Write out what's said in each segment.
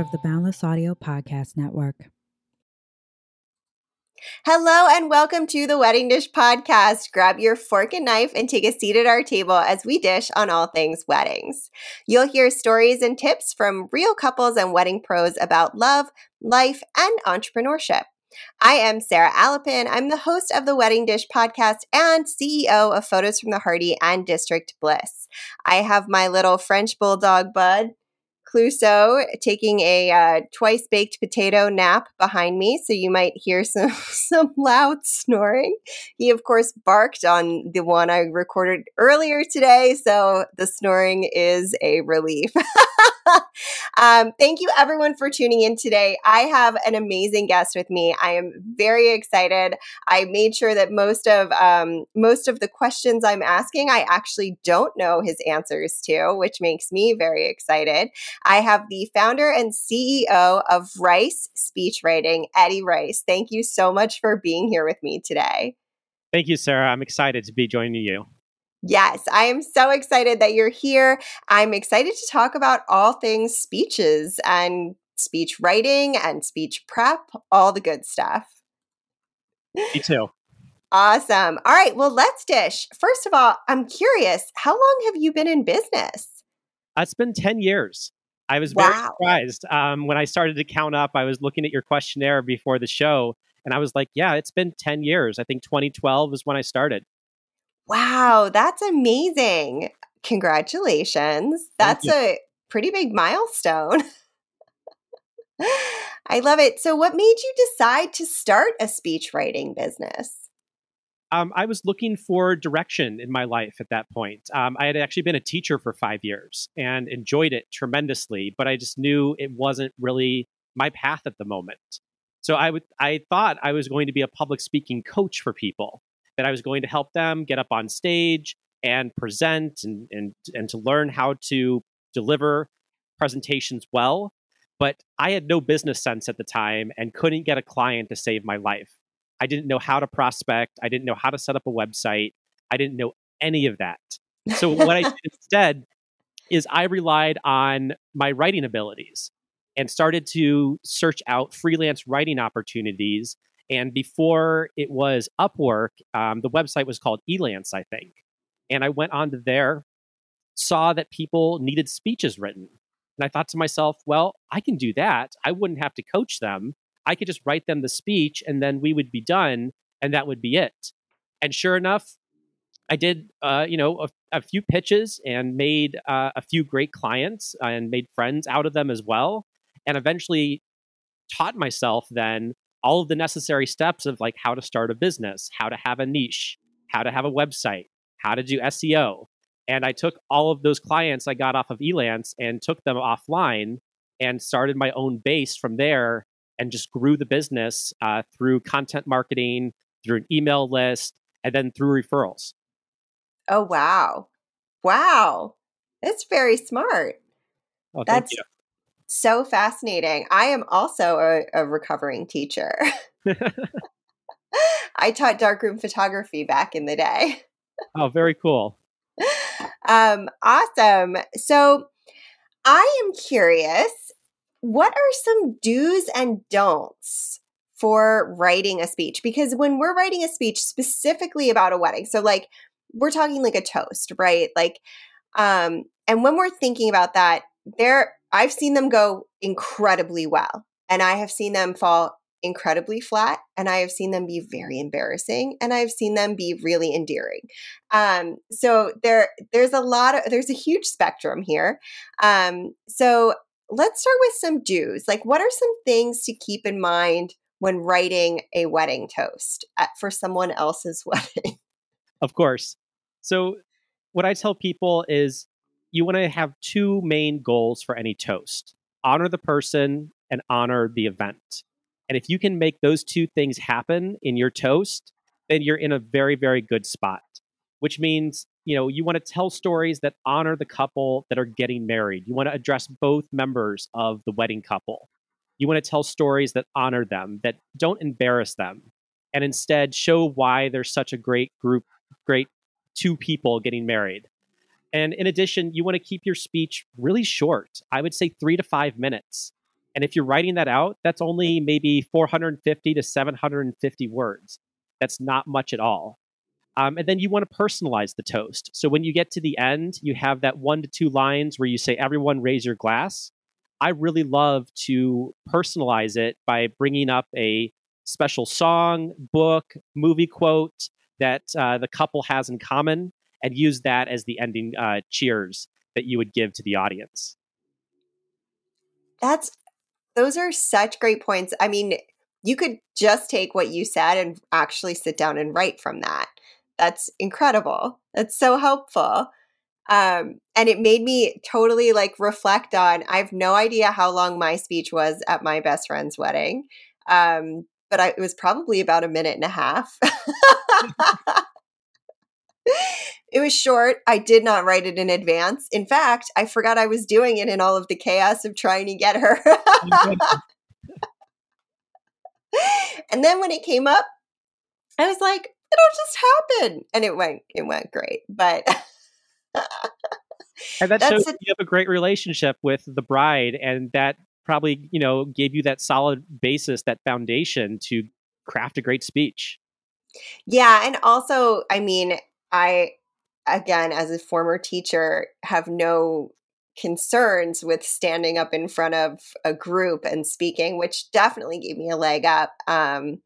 of the Boundless Audio Podcast Network. Hello and welcome to the Wedding Dish Podcast. Grab your fork and knife and take a seat at our table as we dish on all things weddings. You'll hear stories and tips from real couples and wedding pros about love, life, and entrepreneurship. I am Sarah Alapin. I'm the host of the Wedding Dish podcast and CEO of Photos from the Harty and District Bliss. I have my little French bulldog bud, Clouseau, taking a uh, twice baked potato nap behind me. So you might hear some, some loud snoring. He, of course, barked on the one I recorded earlier today. So the snoring is a relief. um, thank you, everyone, for tuning in today. I have an amazing guest with me. I am very excited. I made sure that most of um, most of the questions I'm asking, I actually don't know his answers to, which makes me very excited. I have the founder and CEO of Rice Speech Writing, Eddie Rice. Thank you so much for being here with me today. Thank you, Sarah. I'm excited to be joining you. Yes, I am so excited that you're here. I'm excited to talk about all things speeches and speech writing and speech prep, all the good stuff. Me too. Awesome. All right, well, let's dish. First of all, I'm curious, how long have you been in business? Uh, it's been 10 years. I was very wow. surprised. Um, when I started to count up, I was looking at your questionnaire before the show, and I was like, yeah, it's been 10 years. I think 2012 is when I started. Wow, that's amazing. Congratulations. That's a pretty big milestone. I love it. So, what made you decide to start a speech writing business? Um, I was looking for direction in my life at that point. Um, I had actually been a teacher for five years and enjoyed it tremendously, but I just knew it wasn't really my path at the moment. So I would I thought I was going to be a public speaking coach for people that I was going to help them get up on stage and present and, and, and to learn how to deliver presentations well. But I had no business sense at the time and couldn't get a client to save my life. I didn't know how to prospect. I didn't know how to set up a website. I didn't know any of that. So what I did instead is I relied on my writing abilities and started to search out freelance writing opportunities and before it was Upwork, um, the website was called Elance, I think. And I went onto there, saw that people needed speeches written. And I thought to myself, well, I can do that. I wouldn't have to coach them. I could just write them the speech and then we would be done and that would be it. And sure enough, I did, uh, you know, a, a, few pitches and made uh, a few great clients and made friends out of them as well. And eventually taught myself then all of the necessary steps of like how to start a business, how to have a niche, how to have a website, how to do SEO. And I took all of those clients I got off of Elance and took them offline and started my own base from there and just grew the business uh, through content marketing, through an email list, and then through referrals. Oh, wow. Wow. That's very smart. Oh, That's you so fascinating. I am also a, a recovering teacher. I taught darkroom photography back in the day. oh, very cool. Um, awesome. So I am curious what are some do's and don'ts for writing a speech? Because when we're writing a speech specifically about a wedding, so like we're talking like a toast, right? Like, um, and when we're thinking about that, there I've seen them go incredibly well, and I have seen them fall incredibly flat, and I have seen them be very embarrassing, and I've seen them be really endearing. Um, so there, there's a lot of there's a huge spectrum here. Um, so let's start with some do's. Like, what are some things to keep in mind when writing a wedding toast at, for someone else's wedding? Of course. So, what I tell people is you want to have two main goals for any toast honor the person and honor the event. And if you can make those two things happen in your toast, then you're in a very, very good spot, which means, you know, you want to tell stories that honor the couple that are getting married. You want to address both members of the wedding couple. You want to tell stories that honor them, that don't embarrass them, and instead show why there's such a great group, great two people getting married. And in addition, you want to keep your speech really short. I would say three to five minutes. And if you're writing that out, that's only maybe 450 to 750 words. That's not much at all. Um, and then you want to personalize the toast. So when you get to the end, you have that one to two lines where you say, Everyone raise your glass. I really love to personalize it by bringing up a special song, book, movie quote that uh, the couple has in common and use that as the ending uh, cheers that you would give to the audience. That's those are such great points. I mean, you could just take what you said and actually sit down and write from that. That's incredible. That's so helpful. Um, and it made me totally like reflect on I have no idea how long my speech was at my best friend's wedding. Um, but I, it was probably about a minute and a half. it was short. I did not write it in advance. In fact, I forgot I was doing it in all of the chaos of trying to get her. and then when it came up, I was like, it'll just happen. And it went it went great. But and that shows a, you have a great relationship with the bride and that probably, you know, gave you that solid basis, that foundation to craft a great speech. Yeah, and also, I mean, I again as a former teacher have no concerns with standing up in front of a group and speaking, which definitely gave me a leg up. Um,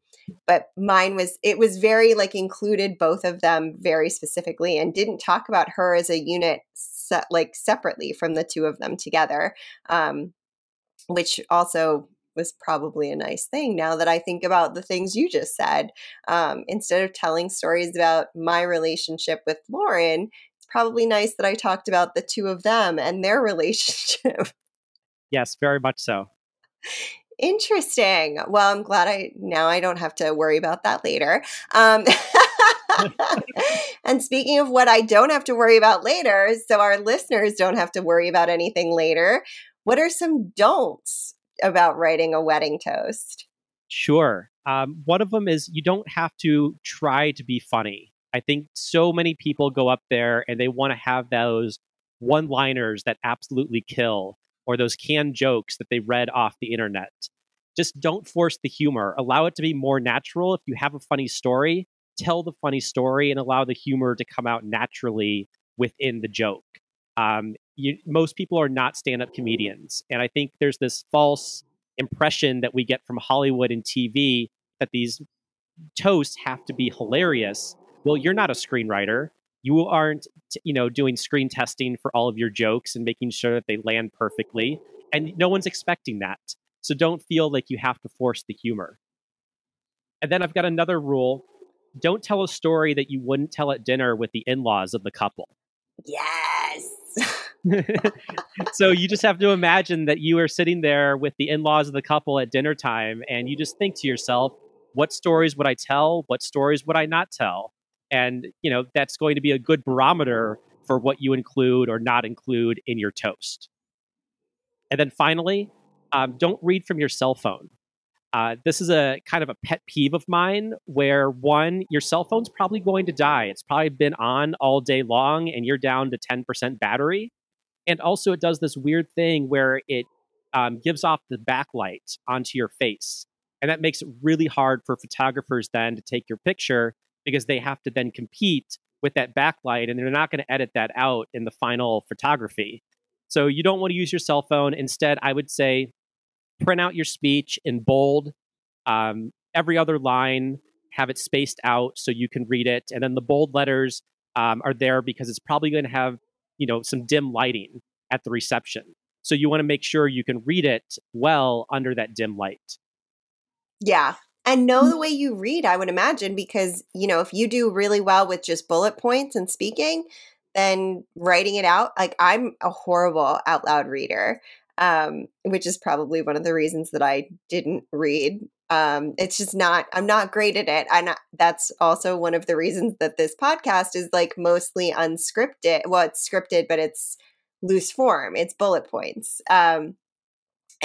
but mine was it was very like included both of them very specifically and didn't talk about her as a unit se- like separately from the two of them together um, which also was probably a nice thing now that I think about the things you just said. Um, instead of telling stories about my relationship with Lauren, it's probably nice that I talked about the two of them and their relationship. Yes, very much so. Interesting. Well, I'm glad I now I don't have to worry about that later. Um, and speaking of what I don't have to worry about later, so our listeners don't have to worry about anything later, what are some don'ts about writing a wedding toast? Sure. Um, one of them is you don't have to try to be funny. I think so many people go up there and they want to have those one liners that absolutely kill or those canned jokes that they read off the internet. Just don't force the humor. Allow it to be more natural. If you have a funny story, tell the funny story and allow the humor to come out naturally within the joke. Um, you, most people are not stand-up comedians, and I think there's this false impression that we get from Hollywood and TV that these toasts have to be hilarious. Well, you're not a screenwriter. You aren't, you know, doing screen testing for all of your jokes and making sure that they land perfectly, and no one's expecting that. So don't feel like you have to force the humor. And then I've got another rule don't tell a story that you wouldn't tell at dinner with the in laws of the couple. Yes. so you just have to imagine that you are sitting there with the in-laws of the couple at dinner time and you just think to yourself what stories would i tell what stories would i not tell and you know that's going to be a good barometer for what you include or not include in your toast and then finally um, don't read from your cell phone uh, this is a kind of a pet peeve of mine where one, your cell phone's probably going to die. It's probably been on all day long and you're down to 10% battery. And also, it does this weird thing where it um, gives off the backlight onto your face. And that makes it really hard for photographers then to take your picture because they have to then compete with that backlight and they're not going to edit that out in the final photography. So you don't want to use your cell phone. Instead, I would say print out your speech in bold. Um, every other line, have it spaced out so you can read it. And then the bold letters um, are there because it's probably going to have, you know, some dim lighting at the reception. So you want to make sure you can read it well under that dim light. Yeah. And know the way you read, I would imagine, because, you know, if you do really well with just bullet points and speaking, then writing it out, like I'm a horrible out loud reader um, which is probably one of the reasons that I didn't read. Um, it's just not, I'm not great at it. And that's also one of the reasons that this podcast is like mostly unscripted. Well, it's scripted, but it's loose form, it's bullet points. Um,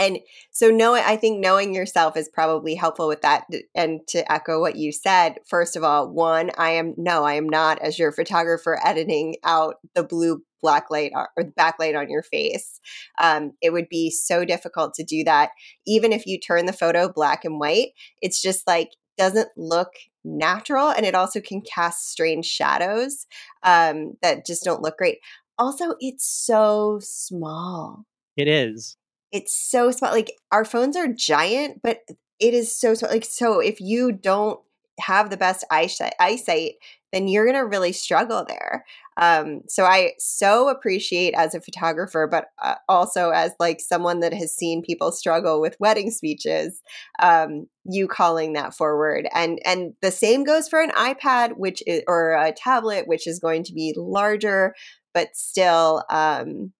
and so knowing i think knowing yourself is probably helpful with that and to echo what you said first of all one i am no i am not as your photographer editing out the blue black light or the backlight on your face. Um, it would be so difficult to do that. Even if you turn the photo black and white, it's just like doesn't look natural and it also can cast strange shadows um, that just don't look great. Also, it's so small. It is. It's so small. Like our phones are giant, but it is so small. Like so, if you don't have the best eyesight, then you're going to really struggle there. Um, so I so appreciate as a photographer, but uh, also as like someone that has seen people struggle with wedding speeches, um, you calling that forward. And and the same goes for an iPad, which is or a tablet, which is going to be larger, but still, um,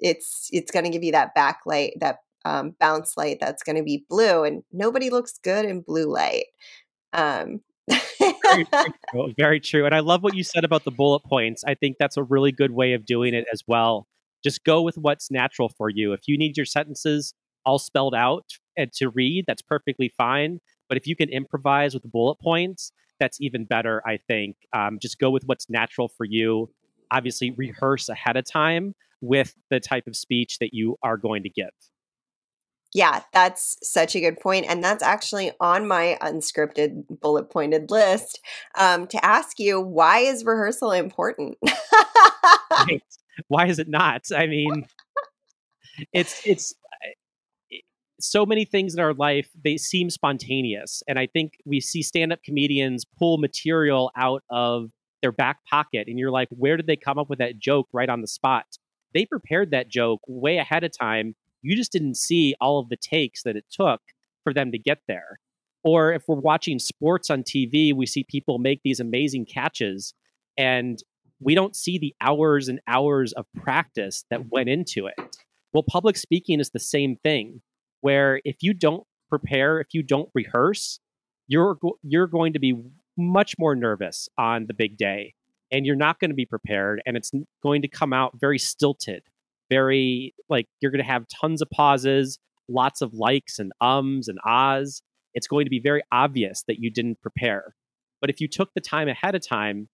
it's it's going to give you that backlight, that um, bounce light that's going to be blue, and nobody looks good in blue light. Um, very, true, very true. And I love what you said about the bullet points. I think that's a really good way of doing it as well. Just go with what's natural for you. If you need your sentences all spelled out and to read, that's perfectly fine. But if you can improvise with bullet points, that's even better, I think. Um, just go with what's natural for you. Obviously, rehearse ahead of time with the type of speech that you are going to give. Yeah, that's such a good point. And that's actually on my unscripted bullet pointed list um, to ask you why is rehearsal important? right. Why is it not? I mean, it's, it's, eh, so many things in our life they seem spontaneous and i think we see stand-up comedians pull material out of their back pocket and you're like where did they come up with that joke right on the spot they prepared that joke way ahead of time you just didn't see all of the takes that it took for them to get there. Or if we're watching sports on TV, we see people make these amazing catches and we don't see the hours and hours of practice that went into it. Well, public speaking is the same thing, where if you don't prepare, if you don't rehearse, you're you're going to be much more nervous on the big day and you're not going to be prepared and it's going to come out very stilted very like you're going to have tons of pauses, lots of likes and ums and ahs. It's going to be very obvious that you didn't prepare. But if you took the time ahead of time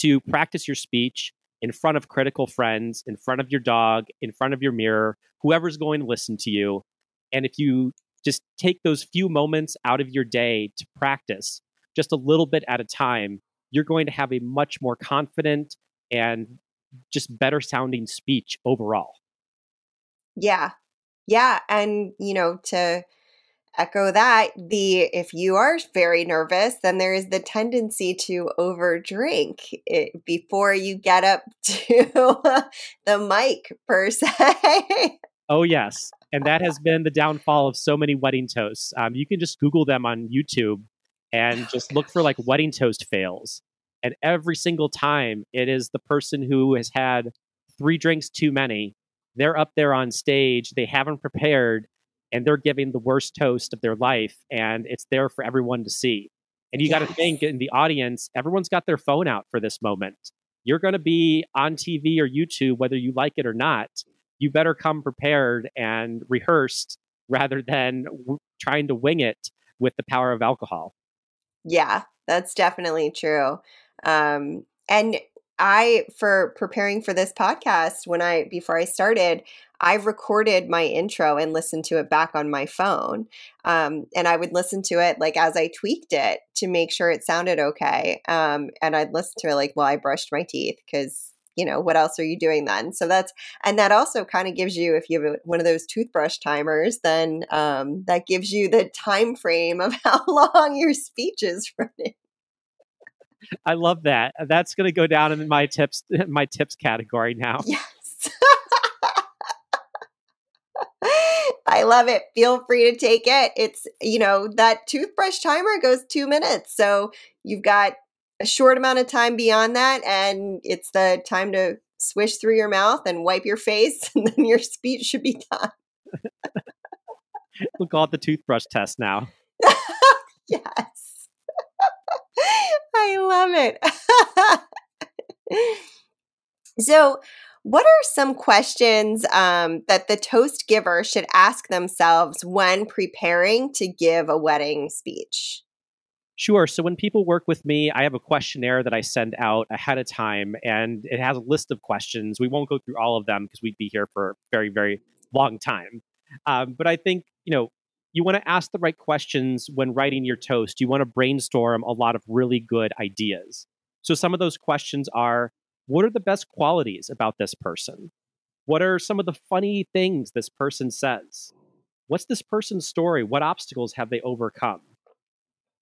to practice your speech in front of critical friends, in front of your dog, in front of your mirror, whoever's going to listen to you, and if you just take those few moments out of your day to practice just a little bit at a time, you're going to have a much more confident and just better sounding speech overall. Yeah. Yeah. And, you know, to echo that, the if you are very nervous, then there is the tendency to overdrink it before you get up to the mic per se. oh, yes. And that has been the downfall of so many wedding toasts. Um, you can just Google them on YouTube and oh, just look for like wedding toast fails. And every single time it is the person who has had three drinks too many. They're up there on stage, they haven't prepared, and they're giving the worst toast of their life. And it's there for everyone to see. And you yes. got to think in the audience, everyone's got their phone out for this moment. You're going to be on TV or YouTube, whether you like it or not. You better come prepared and rehearsed rather than w- trying to wing it with the power of alcohol. Yeah, that's definitely true. Um, and I, for preparing for this podcast, when I, before I started, I recorded my intro and listened to it back on my phone. Um, and I would listen to it like as I tweaked it to make sure it sounded okay. Um, and I'd listen to it like while I brushed my teeth because you know what else are you doing then so that's and that also kind of gives you if you have one of those toothbrush timers then um, that gives you the time frame of how long your speech is running I love that. That's going to go down in my tips my tips category now. Yes. I love it. Feel free to take it. It's, you know, that toothbrush timer goes 2 minutes. So you've got a short amount of time beyond that and it's the time to swish through your mouth and wipe your face and then your speech should be done. we'll call it the toothbrush test now. yes. I love it. so, what are some questions um, that the toast giver should ask themselves when preparing to give a wedding speech? Sure. So when people work with me, I have a questionnaire that I send out ahead of time, and it has a list of questions. We won't go through all of them because we'd be here for a very, very long time. Um, but I think, you know, you want to ask the right questions when writing your toast. You want to brainstorm a lot of really good ideas. So some of those questions are what are the best qualities about this person? What are some of the funny things this person says? What's this person's story? What obstacles have they overcome?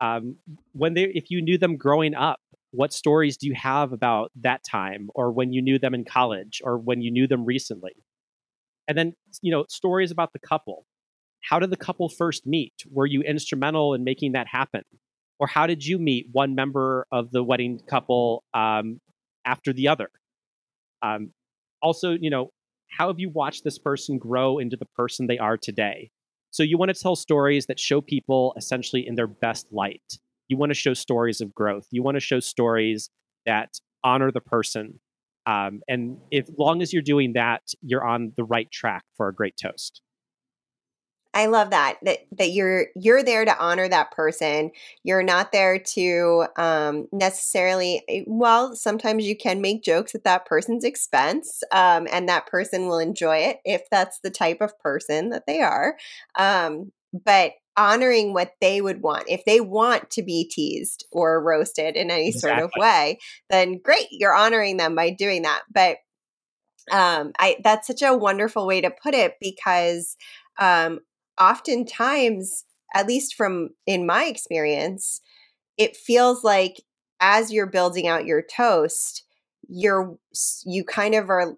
Um, when they if you knew them growing up what stories do you have about that time or when you knew them in college or when you knew them recently? And then you know stories about the couple. How did the couple first meet? Were you instrumental in making that happen? Or how did you meet one member of the wedding couple um, after the other? Um, also you know how have you watched this person grow into the person they are today so you want to tell stories that show people essentially in their best light. You want to show stories of growth. You want to show stories that honor the person. Um, and if long as you're doing that, you're on the right track for a great toast. I love that that that you're you're there to honor that person. You're not there to um, necessarily. Eh, well, sometimes you can make jokes at that person's expense, um, and that person will enjoy it if that's the type of person that they are. Um, but honoring what they would want. If they want to be teased or roasted in any exactly. sort of way, then great, you're honoring them by doing that. But um, I that's such a wonderful way to put it because um, oftentimes, at least from in my experience, it feels like as you're building out your toast, you're you kind of are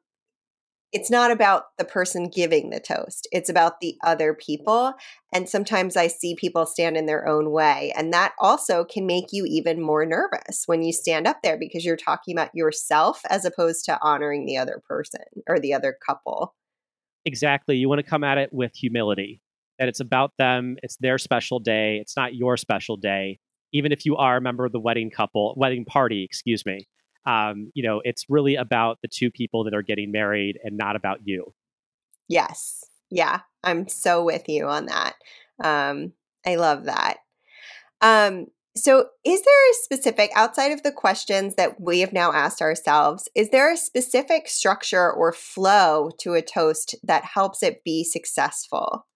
it's not about the person giving the toast it's about the other people and sometimes i see people stand in their own way and that also can make you even more nervous when you stand up there because you're talking about yourself as opposed to honoring the other person or the other couple. Exactly you want to come at it with humility that it's about them, it's their special day, it's not your special day. Even if you are a member of the wedding couple, wedding party, excuse me, um, you know, it's really about the two people that are getting married and not about you. Yes. Yeah. I'm so with you on that. Um, I love that. Um, so, is there a specific, outside of the questions that we have now asked ourselves, is there a specific structure or flow to a toast that helps it be successful?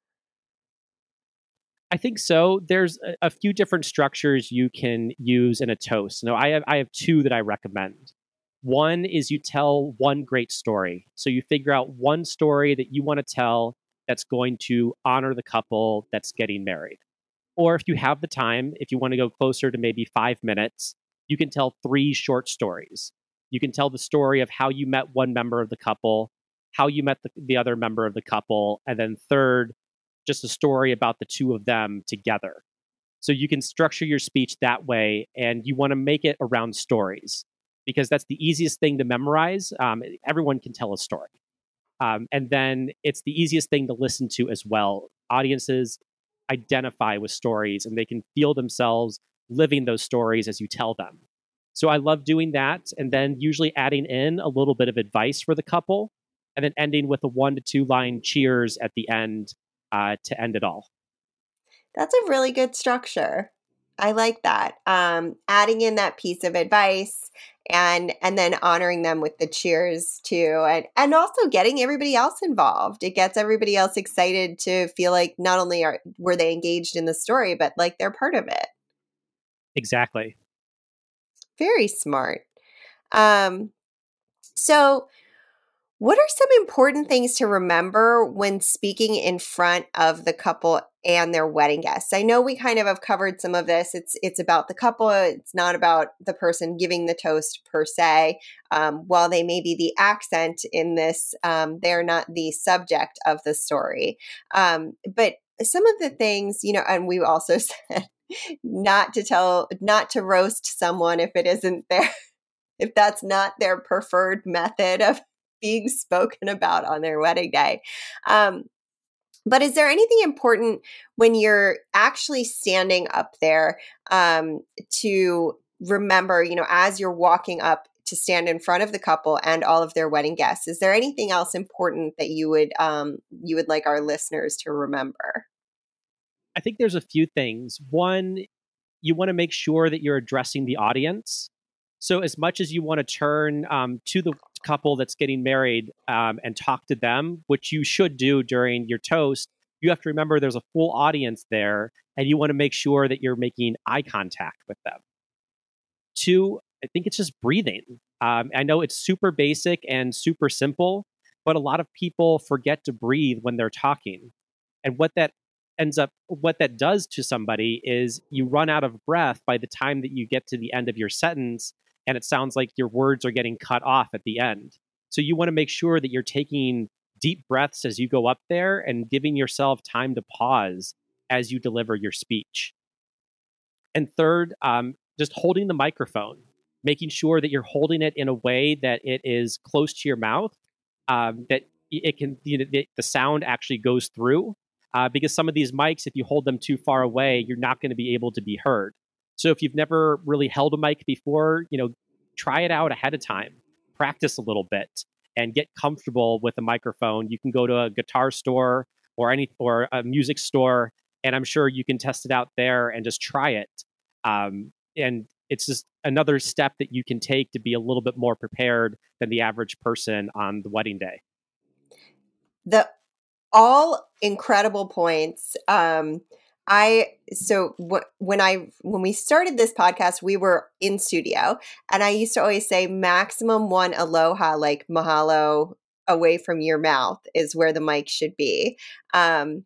I think so. There's a, a, few different structures you can use in a toast. Now, I have I have two that I recommend. One is you tell one great story. So you figure out one story that you want to tell that's going to honor the couple that's getting married. Or if you have the time, if you want to go closer to maybe five minutes, you can tell three short stories. You can tell the story of how you met one member of the couple, how you met the, the other member of the couple, and then third, just a story about the two of them together. So you can structure your speech that way, and you want to make it around stories because that's the easiest thing to memorize. Um, everyone can tell a story. Um, and then it's the easiest thing to listen to as well. Audiences identify with stories and they can feel themselves living those stories as you tell them. So I love doing that. And then usually adding in a little bit of advice for the couple and then ending with a one to two line cheers at the end uh, to end it all. That's a really good structure. I like that. Um, adding in that piece of advice and and then honoring them with the cheers too and and also getting everybody else involved. It gets everybody else excited to feel like not only are were they engaged in the story but like they're part of it. Exactly. Very smart. Um so what are some important things to remember when speaking in front of the couple and their wedding guests? I know we kind of have covered some of this. It's it's about the couple. It's not about the person giving the toast per se. Um, while they may be the accent in this, um, they're not the subject of the story. Um, but some of the things, you know, and we also said not to tell, not to roast someone if it isn't their if that's not their preferred method of being spoken about on their wedding day. Um, but is there anything important when you're actually standing up there um, to remember, you know, as you're walking up to stand in front of the couple and all of their wedding guests? Is there anything else important that you would um, you would like our listeners to remember? I think there's a few things. One, you want to make sure that you're addressing the audience. So, as much as you want to turn um, to the couple that's getting married um, and talk to them, which you should do during your toast, you have to remember there's a full audience there and you want to make sure that you're making eye contact with them. Two, I think it's just breathing. Um, I know it's super basic and super simple, but a lot of people forget to breathe when they're talking. And what that ends up, what that does to somebody is you run out of breath by the time that you get to the end of your sentence, and it sounds like your words are getting cut off at the end. So you want to make sure that you're taking deep breaths as you go up there and giving yourself time to pause as you deliver your speech. And third, um, just holding the microphone, making sure that you're holding it in a way that it is close to your mouth, um, that it can you know, the, sound actually goes through. Uh, because some of these mics, if you hold them too far away, you're not going to be able to be heard. So if you've never really held a mic before, you know, try it out ahead of time, practice a little bit, and get comfortable with a microphone. You can go to a guitar store or any or a music store, and I'm sure you can test it out there and just try it. Um, and it's just another step that you can take to be a little bit more prepared than the average person on the wedding day. The all incredible points. Um, I so wh- when I when we started this podcast, we were in studio, and I used to always say maximum one aloha, like mahalo, away from your mouth is where the mic should be. Um,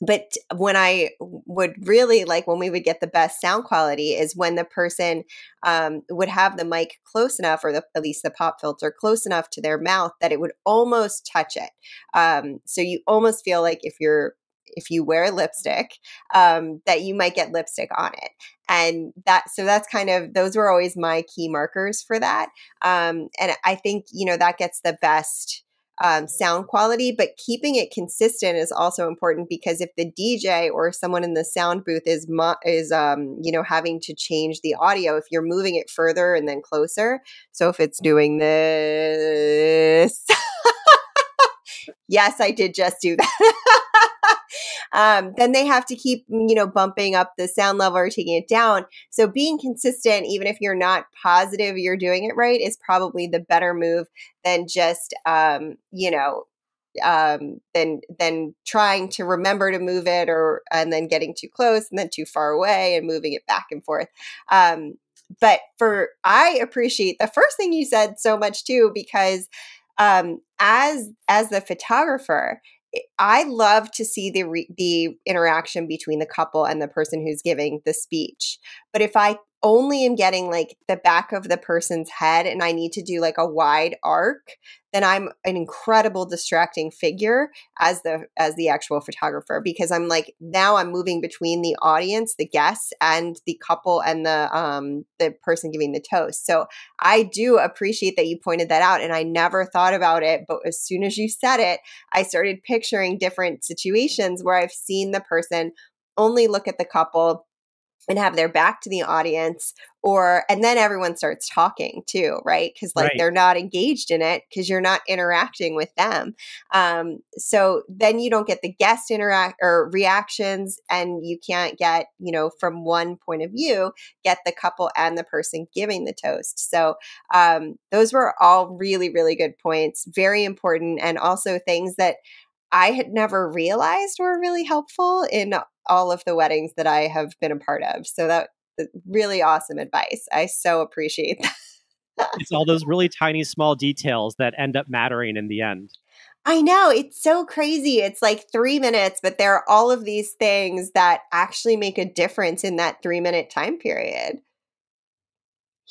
but when I would really like when we would get the best sound quality is when the person um, would have the mic close enough, or the, at least the pop filter close enough to their mouth that it would almost touch it. Um, so you almost feel like if you're if you wear lipstick um, that you might get lipstick on it and that so that's kind of those were always my key markers for that um, and i think you know that gets the best um, sound quality, but keeping it consistent is also important because if the DJ or someone in the sound booth is mo- is um, you know having to change the audio, if you're moving it further and then closer, so if it's doing this, yes, I did just do that. um, then they have to keep you know bumping up the sound level or taking it down. So being consistent even if you're not positive you're doing it right is probably the better move than just um, you know um, than than trying to remember to move it or and then getting too close and then too far away and moving it back and forth. Um, but for i appreciate the first thing you said so much too because um, as as the photographer I love to see the re- the interaction between the couple and the person who's giving the speech. But if I only am getting like the back of the person's head and I need to do like a wide arc, then I'm an incredible distracting figure as the as the actual photographer because I'm like now I'm moving between the audience, the guests and the couple and the um the person giving the toast. So I do appreciate that you pointed that out and I never thought about it, but as soon as you said it, I started picturing different situations where I've seen the person only look at the couple and have their back to the audience or and then everyone starts talking too right? Because like right. they're not engaged in it because you're not interacting with them. Um, so then you don't get the guest interact or reactions and you can't get you know from one point of view get the couple and the person giving the toast. So um, those were all really really good points very important and also things that I had never realized were really helpful in all of the weddings that I have been a part of. So that uh, really awesome advice. I so appreciate that. it's all those really tiny small details that end up mattering in the end. I know it's so crazy. It's like three minutes, but there are all of these things that actually make a difference in that three minute time period.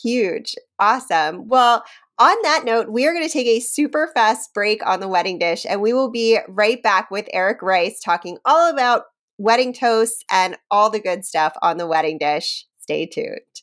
Huge. Awesome. Well, on that note, we are going to take a super fast break on the wedding dish, and we will be right back with Eric Rice talking all about wedding toasts and all the good stuff on the wedding dish. Stay tuned.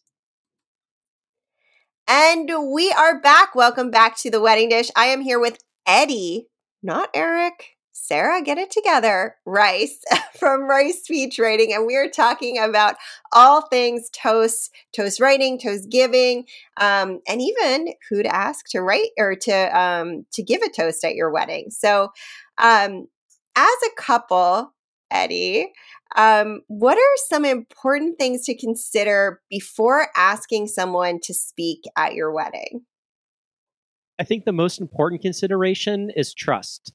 And we are back. Welcome back to the wedding dish. I am here with Eddie, not Eric. Sarah, get it together, Rice from Rice Speech Writing. And we are talking about all things toast, toast writing, toast giving, um, and even who to ask to write or to um, to give a toast at your wedding. So, um, as a couple, Eddie. Um, what are some important things to consider before asking someone to speak at your wedding? I think the most important consideration is trust.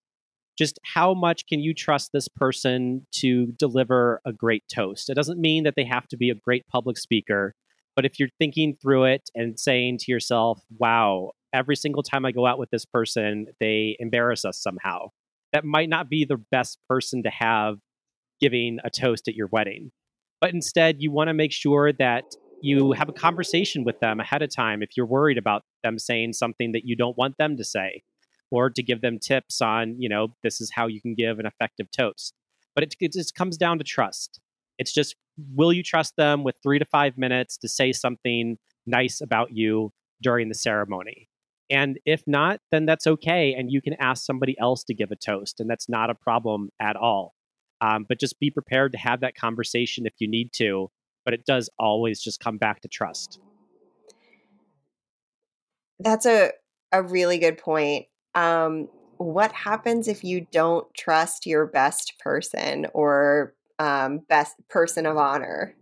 Just how much can you trust this person to deliver a great toast? It doesn't mean that they have to be a great public speaker, but if you're thinking through it and saying to yourself, wow, every single time I go out with this person, they embarrass us somehow, that might not be the best person to have giving a toast at your wedding. But instead, you want to make sure that you have a conversation with them ahead of time if you're worried about them saying something that you don't want them to say or to give them tips on you know this is how you can give an effective toast but it, it just comes down to trust it's just will you trust them with three to five minutes to say something nice about you during the ceremony and if not then that's okay and you can ask somebody else to give a toast and that's not a problem at all um, but just be prepared to have that conversation if you need to but it does always just come back to trust. That's a a really good point. Um, what happens if you don't trust your best person or um, best person of honor?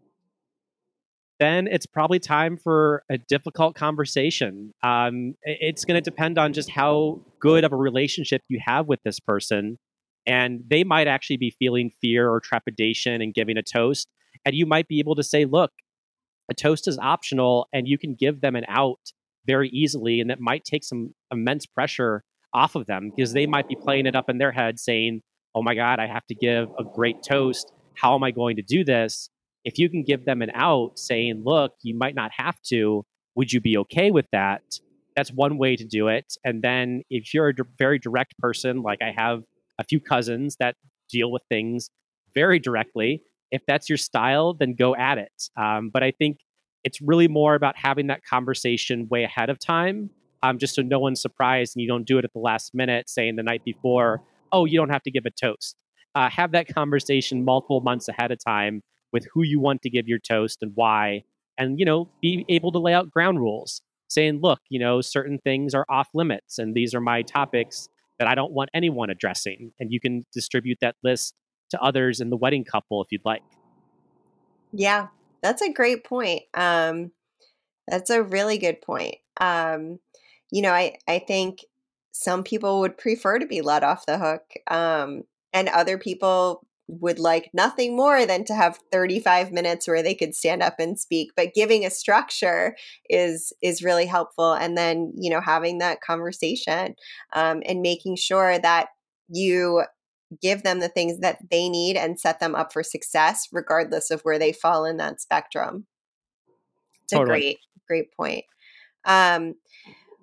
Then it's probably time for a difficult conversation. Um, it's going to depend on just how good of a relationship you have with this person. And they might actually be feeling fear or trepidation and giving a toast and you might be able to say, look, a toast is optional and you can give them an out very easily. And that might take some immense pressure off of them because they might be playing it up in their head saying, oh my God, I have to give a great toast. How am I going to do this? If you can give them an out saying, look, you might not have to, would you be okay with that? That's one way to do it. And then if you're a very direct person, like I have a few cousins that deal with things very directly, if that's your style, then go at it. Um, but I think it's really more about having that conversation way ahead of time, um, just so no one's surprised and you don't do it at the last minute, saying the night before, oh, you don't have to give a toast. Uh, have that conversation multiple months ahead of time with who you want to give your toast and why, and you know, be able to lay out ground rules, saying, look, you know, certain things are off limits, and these are my topics that I don't want anyone addressing, and you can distribute that list to others in the wedding couple if you'd like. Yeah, that's a great point. Um, that's a really good point. Um, you know, I, I think some people would prefer to be let off the hook, um, and other people would like nothing more than to have 35 minutes where they could stand up and speak but giving a structure is is really helpful and then you know having that conversation um, and making sure that you give them the things that they need and set them up for success regardless of where they fall in that spectrum it's totally. a great great point um,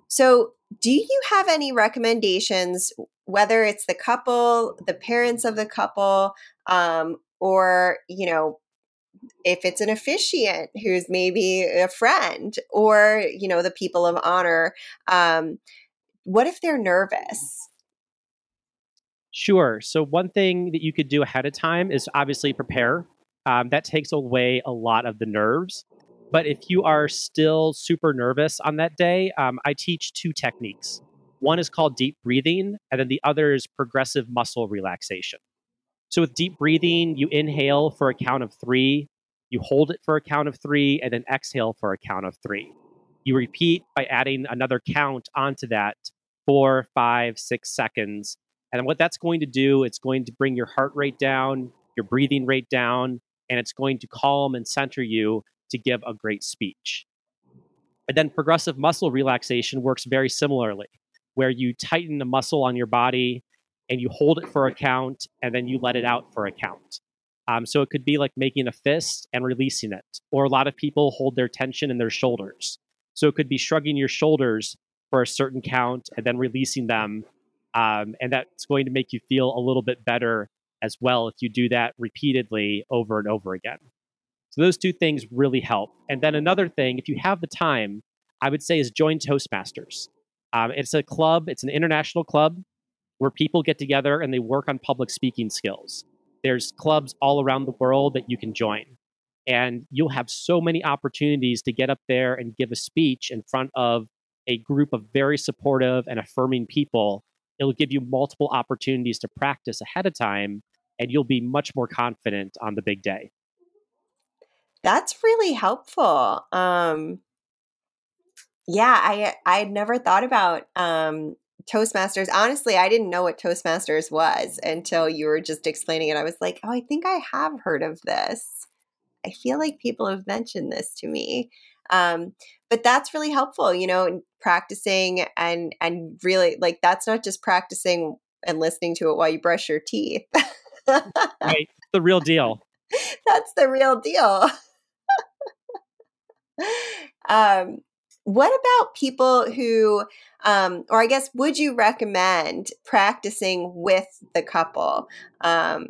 so do you have any recommendations whether it's the couple the parents of the couple um, or you know if it's an officiant who's maybe a friend or you know the people of honor um, what if they're nervous Sure. So, one thing that you could do ahead of time is obviously prepare. Um, that takes away a lot of the nerves. But if you are still super nervous on that day, um, I teach two techniques. One is called deep breathing, and then the other is progressive muscle relaxation. So, with deep breathing, you inhale for a count of three, you hold it for a count of three, and then exhale for a count of three. You repeat by adding another count onto that four, five, six seconds and what that's going to do, it's going to bring your heart rate down, your breathing rate down, and it's going to calm and center you to give a great speech. And then progressive muscle relaxation works very similarly, where you tighten the muscle on your body and you hold it for a count and then you let it out for a count. Um, so it could be like making a fist and releasing it. Or a lot of people hold their tension in their shoulders. So it could be shrugging your shoulders for a certain count and then releasing them um, and that's going to make you feel a little bit better as well if you do that repeatedly over and over again. So those two things really help. And then another thing, if you have the time, I would say is join Toastmasters. Um, it's a club, it's an international club where people get together and they work on public speaking skills. There's clubs all around the world that you can join. And you'll have so many opportunities to get up there and give a speech in front of a group of very supportive and affirming people it'll give you multiple opportunities to practice ahead of time and you'll be much more confident on the big day. That's really helpful. Um, yeah, I I had never thought about um, Toastmasters. Honestly, I didn't know what Toastmasters was until you were just explaining it. I was like, oh, I think I have heard of this. I feel like people have mentioned this to me. Um, but that's really helpful, you know, practicing and and really like that's not just practicing and listening to it while you brush your teeth. right, the real deal. That's the real deal. Um, what about people who, um, or I guess, would you recommend practicing with the couple um,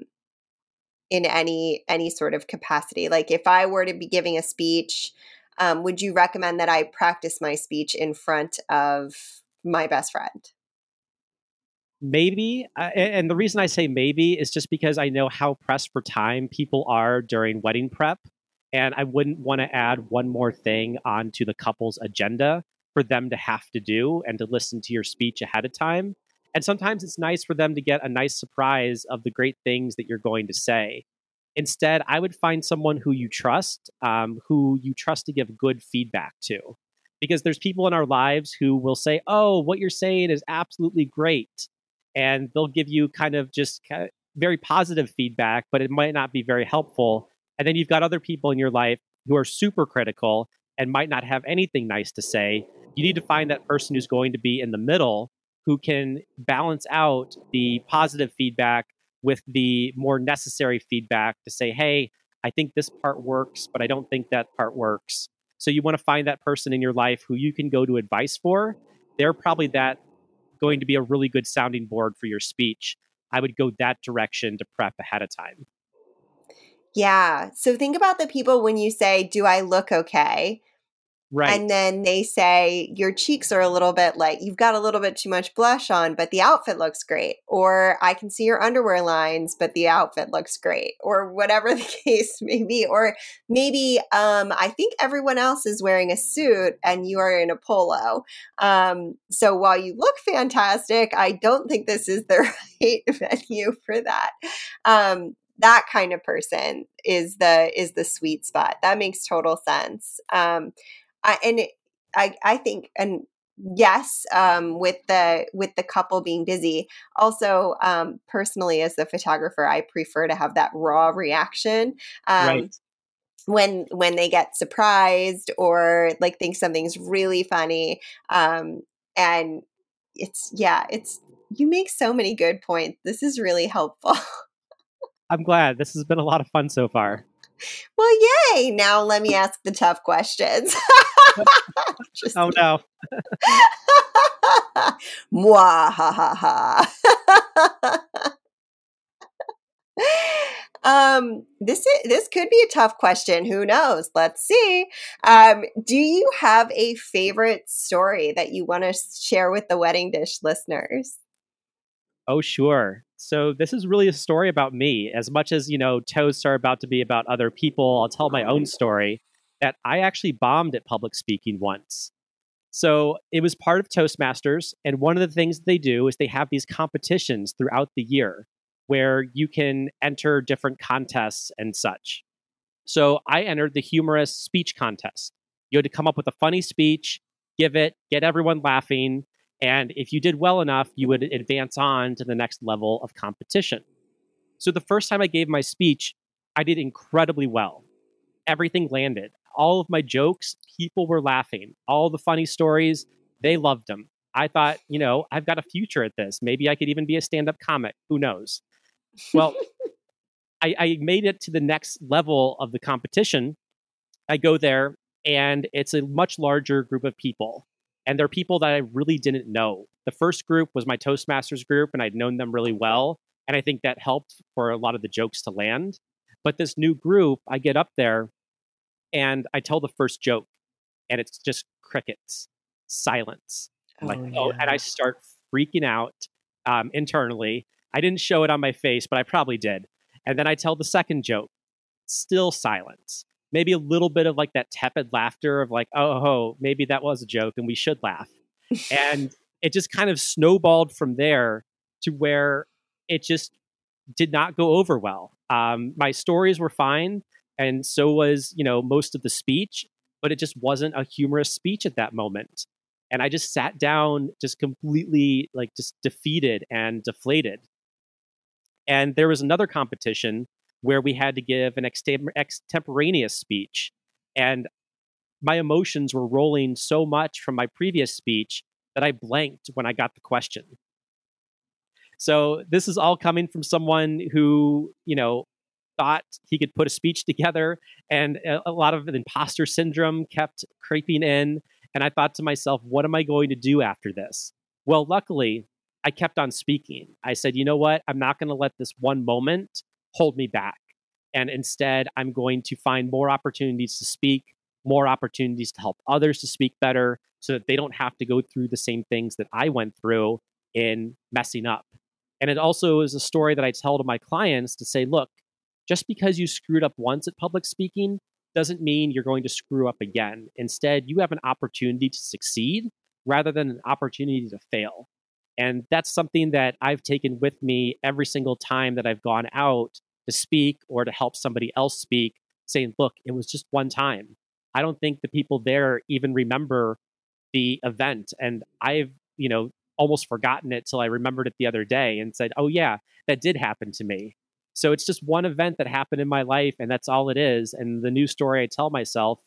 in any any sort of capacity? Like, if I were to be giving a speech, um, would you recommend that I practice my speech in front of my best friend? Maybe. Uh, and the reason I say maybe is just because I know how pressed for time people are during wedding prep. And I wouldn't want to add one more thing onto the couple's agenda for them to have to do and to listen to your speech ahead of time. And sometimes it's nice for them to get a nice surprise of the great things that you're going to say. Instead, I would find someone who you trust, um, who you trust to give good feedback to. Because there's people in our lives who will say, Oh, what you're saying is absolutely great. And they'll give you kind of just kind of very positive feedback, but it might not be very helpful. And then you've got other people in your life who are super critical and might not have anything nice to say. You need to find that person who's going to be in the middle who can balance out the positive feedback with the more necessary feedback to say, hey, I think this part works, but I don't think that part works. So you want to find that person in your life who you can go to advice for. They're probably that going to be a really good sounding board for your speech. I would go that direction to prep ahead of time. Yeah. So think about the people when you say, Do I look okay? Right. And then they say your cheeks are a little bit like you've got a little bit too much blush on, but the outfit looks great. Or I can see your underwear lines, but the outfit looks great. Or whatever the case may be. Or maybe um, I think everyone else is wearing a suit and you are in a polo. Um, so while you look fantastic, I don't think this is the right venue for that. Um, that kind of person is the is the sweet spot. That makes total sense. Um, I, and it, I I think and yes um, with the with the couple being busy also um, personally as the photographer i prefer to have that raw reaction um, right. when when they get surprised or like think something's really funny um, and it's yeah it's you make so many good points this is really helpful i'm glad this has been a lot of fun so far well, yay. Now let me ask the tough questions. oh, no. Mwah, ha, ha, ha. um, this is, this could be a tough question. Who knows? Let's see. Um, do you have a favorite story that you want to share with the wedding dish listeners? Oh, sure. So this is really a story about me. As much as, you know, toasts are about to be about other people, I'll tell my own story that I actually bombed at public speaking once. So it was part of Toastmasters. And one of the things they do is they have these competitions throughout the year where you can enter different contests and such. So I entered the humorous speech contest. You had to come up with a funny speech, give it, get everyone laughing, and if you did well enough, you would advance on to the next level of competition. So the first time I gave my speech, I did incredibly well. Everything landed. All of my jokes, people were laughing. All the funny stories, they loved them. I thought, you know, I've got a future at this. Maybe I could even be a stand up comic. Who knows? Well, I, I made it to the next level of the competition. I go there, and it's a much larger group of people and they're people that I really didn't know. The first group was my Toastmasters group, and I'd known them really well. And I think that helped for a lot of the jokes to land. But this new group, I get up there and I tell the first joke, and it's just crickets, silence. Oh, like, yeah. oh, and I start freaking out um, internally. I didn't show it on my face, but I probably did. And then I tell the second joke, still silence maybe a little bit of like that tepid laughter of like, oh, oh, maybe that was a joke and we should laugh. and it just kind of snowballed from there to where it just did not go over well. Um, my stories were fine, and so was you know most of the speech, but it just wasn't a humorous speech at that moment. And I just sat down, just completely like just defeated and deflated. And there was another competition where we had to give an extemporaneous speech, and my emotions were rolling so much from my previous speech that I blanked when I got the question. So this is all coming from someone who, you know, thought he could put a speech together and a, lot of imposter syndrome kept creeping in and I thought to myself, what am I going to do after this? Well, luckily, I kept on speaking. I said, you know what? I'm not going to let this one moment hold me back. And instead, I'm going to find more opportunities to speak, more opportunities to help others to speak better so that they don't have to go through the same things that I went through in messing up. And it also is a story that I tell to my clients to say, look, just because you screwed up once at public speaking doesn't mean you're going to screw up again. Instead, you have an opportunity to succeed rather than an opportunity to fail. And that's something that I've taken with me every single time that I've gone out to speak or to help somebody else speak, saying, look, it was just one time. I don't think the people there even remember the event. And I've, you know, almost forgotten it till I remembered it the other day and said, oh, yeah, that did happen to me. So it's just one event that happened in my life, and that's all it is. And the new story I tell myself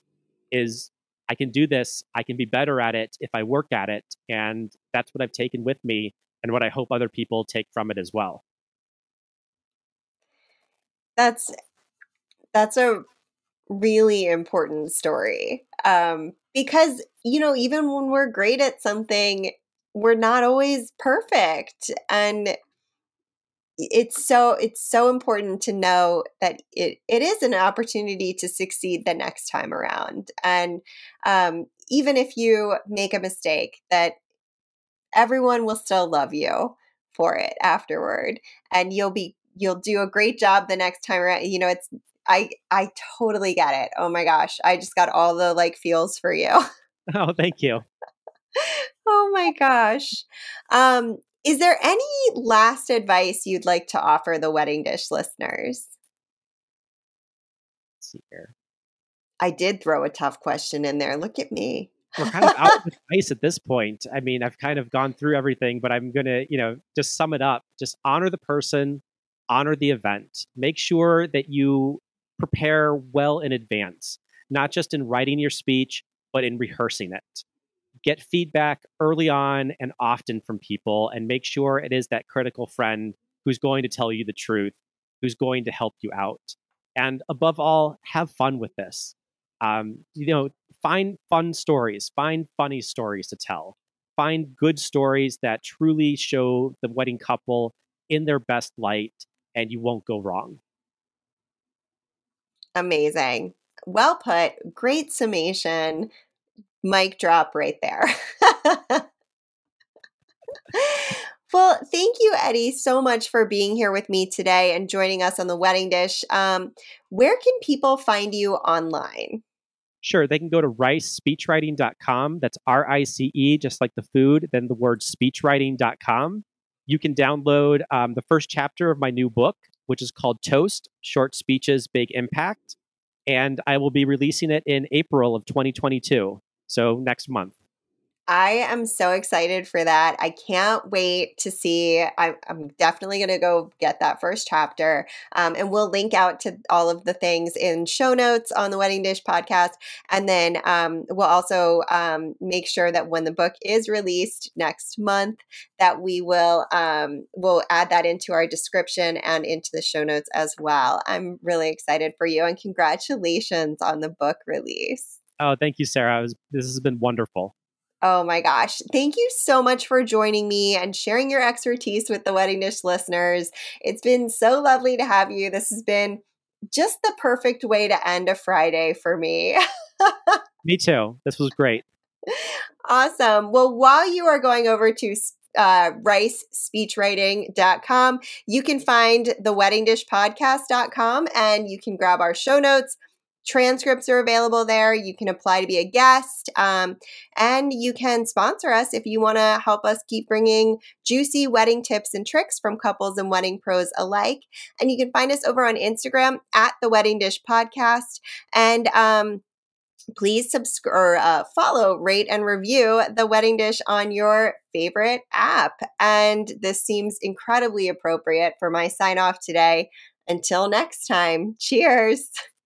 is I can do this, I can be better at it if I work at it. And that's what I've taken with me and what I hope other people take from it as well. That's that's a really important story. Um, because, you know, even when we're great at something, we're not always perfect. And it's so it's so important to know that it, it is an opportunity to succeed the next time around and um, even if you make a mistake that everyone will still love you for it afterward and you'll be you'll do a great job the next time around you know it's i i totally get it oh my gosh i just got all the like feels for you oh thank you oh my gosh um is there any last advice you'd like to offer the wedding dish listeners? Let's see here. I did throw a tough question in there. Look at me. We're kind of out of advice at this point. I mean, I've kind of gone through everything, but I'm going to, you know, just sum it up. Just honor the person, honor the event. Make sure that you prepare well in advance, not just in writing your speech, but in rehearsing it get feedback early on and often from people and make sure it is that critical friend who's going to tell you the truth, who's going to help you out. And above all, have fun with this. Um, you know, find fun stories, find funny stories to tell, find good stories that truly show the wedding couple in their best light, and you won't go wrong. Amazing. Well put. Great summation mic drop right there. well, thank you, Eddie, so much for being here with me today and joining us on the wedding dish. Um, where can people find you online? Sure, they can go to ricespeechwriting.com. That's R I C E, just like the food, then the word speechwriting.com. You can download um, the first chapter of my new book, which is called Toast Short Speeches, Big Impact. And I will be releasing it in April of 2022. So next month. I am so excited for that. I can't wait to see. I, am definitely going to go get that first chapter. Um, and we'll link out to all of the things in show notes on the Wedding Dish podcast. And then um, we'll also um, make sure that when the book is released next month, that we will um, we'll add that into our description and into the show notes as well. I'm really excited for you and congratulations on the book release. Oh, thank you, Sarah. Was, this has been wonderful. Oh my gosh. Thank you so much for joining me and sharing your expertise with the Wedding Dish listeners. It's been so lovely to have you. This has been just the perfect way to end a Friday for me. me too. This was great. Awesome. Well, while you are going over to uh, ricespeechwriting.com, you can find the weddingdishpodcast.com and you can grab our show notes Transcripts are available there. You can apply to be a guest. Um, and you can sponsor us if you want to help us keep bringing juicy wedding tips and tricks from couples and wedding pros alike. And you can find us over on Instagram at the Wedding Dish Podcast. And um, please subscribe or uh, follow, rate, and review the wedding dish on your favorite app. And this seems incredibly appropriate for my sign off today. Until next time, cheers.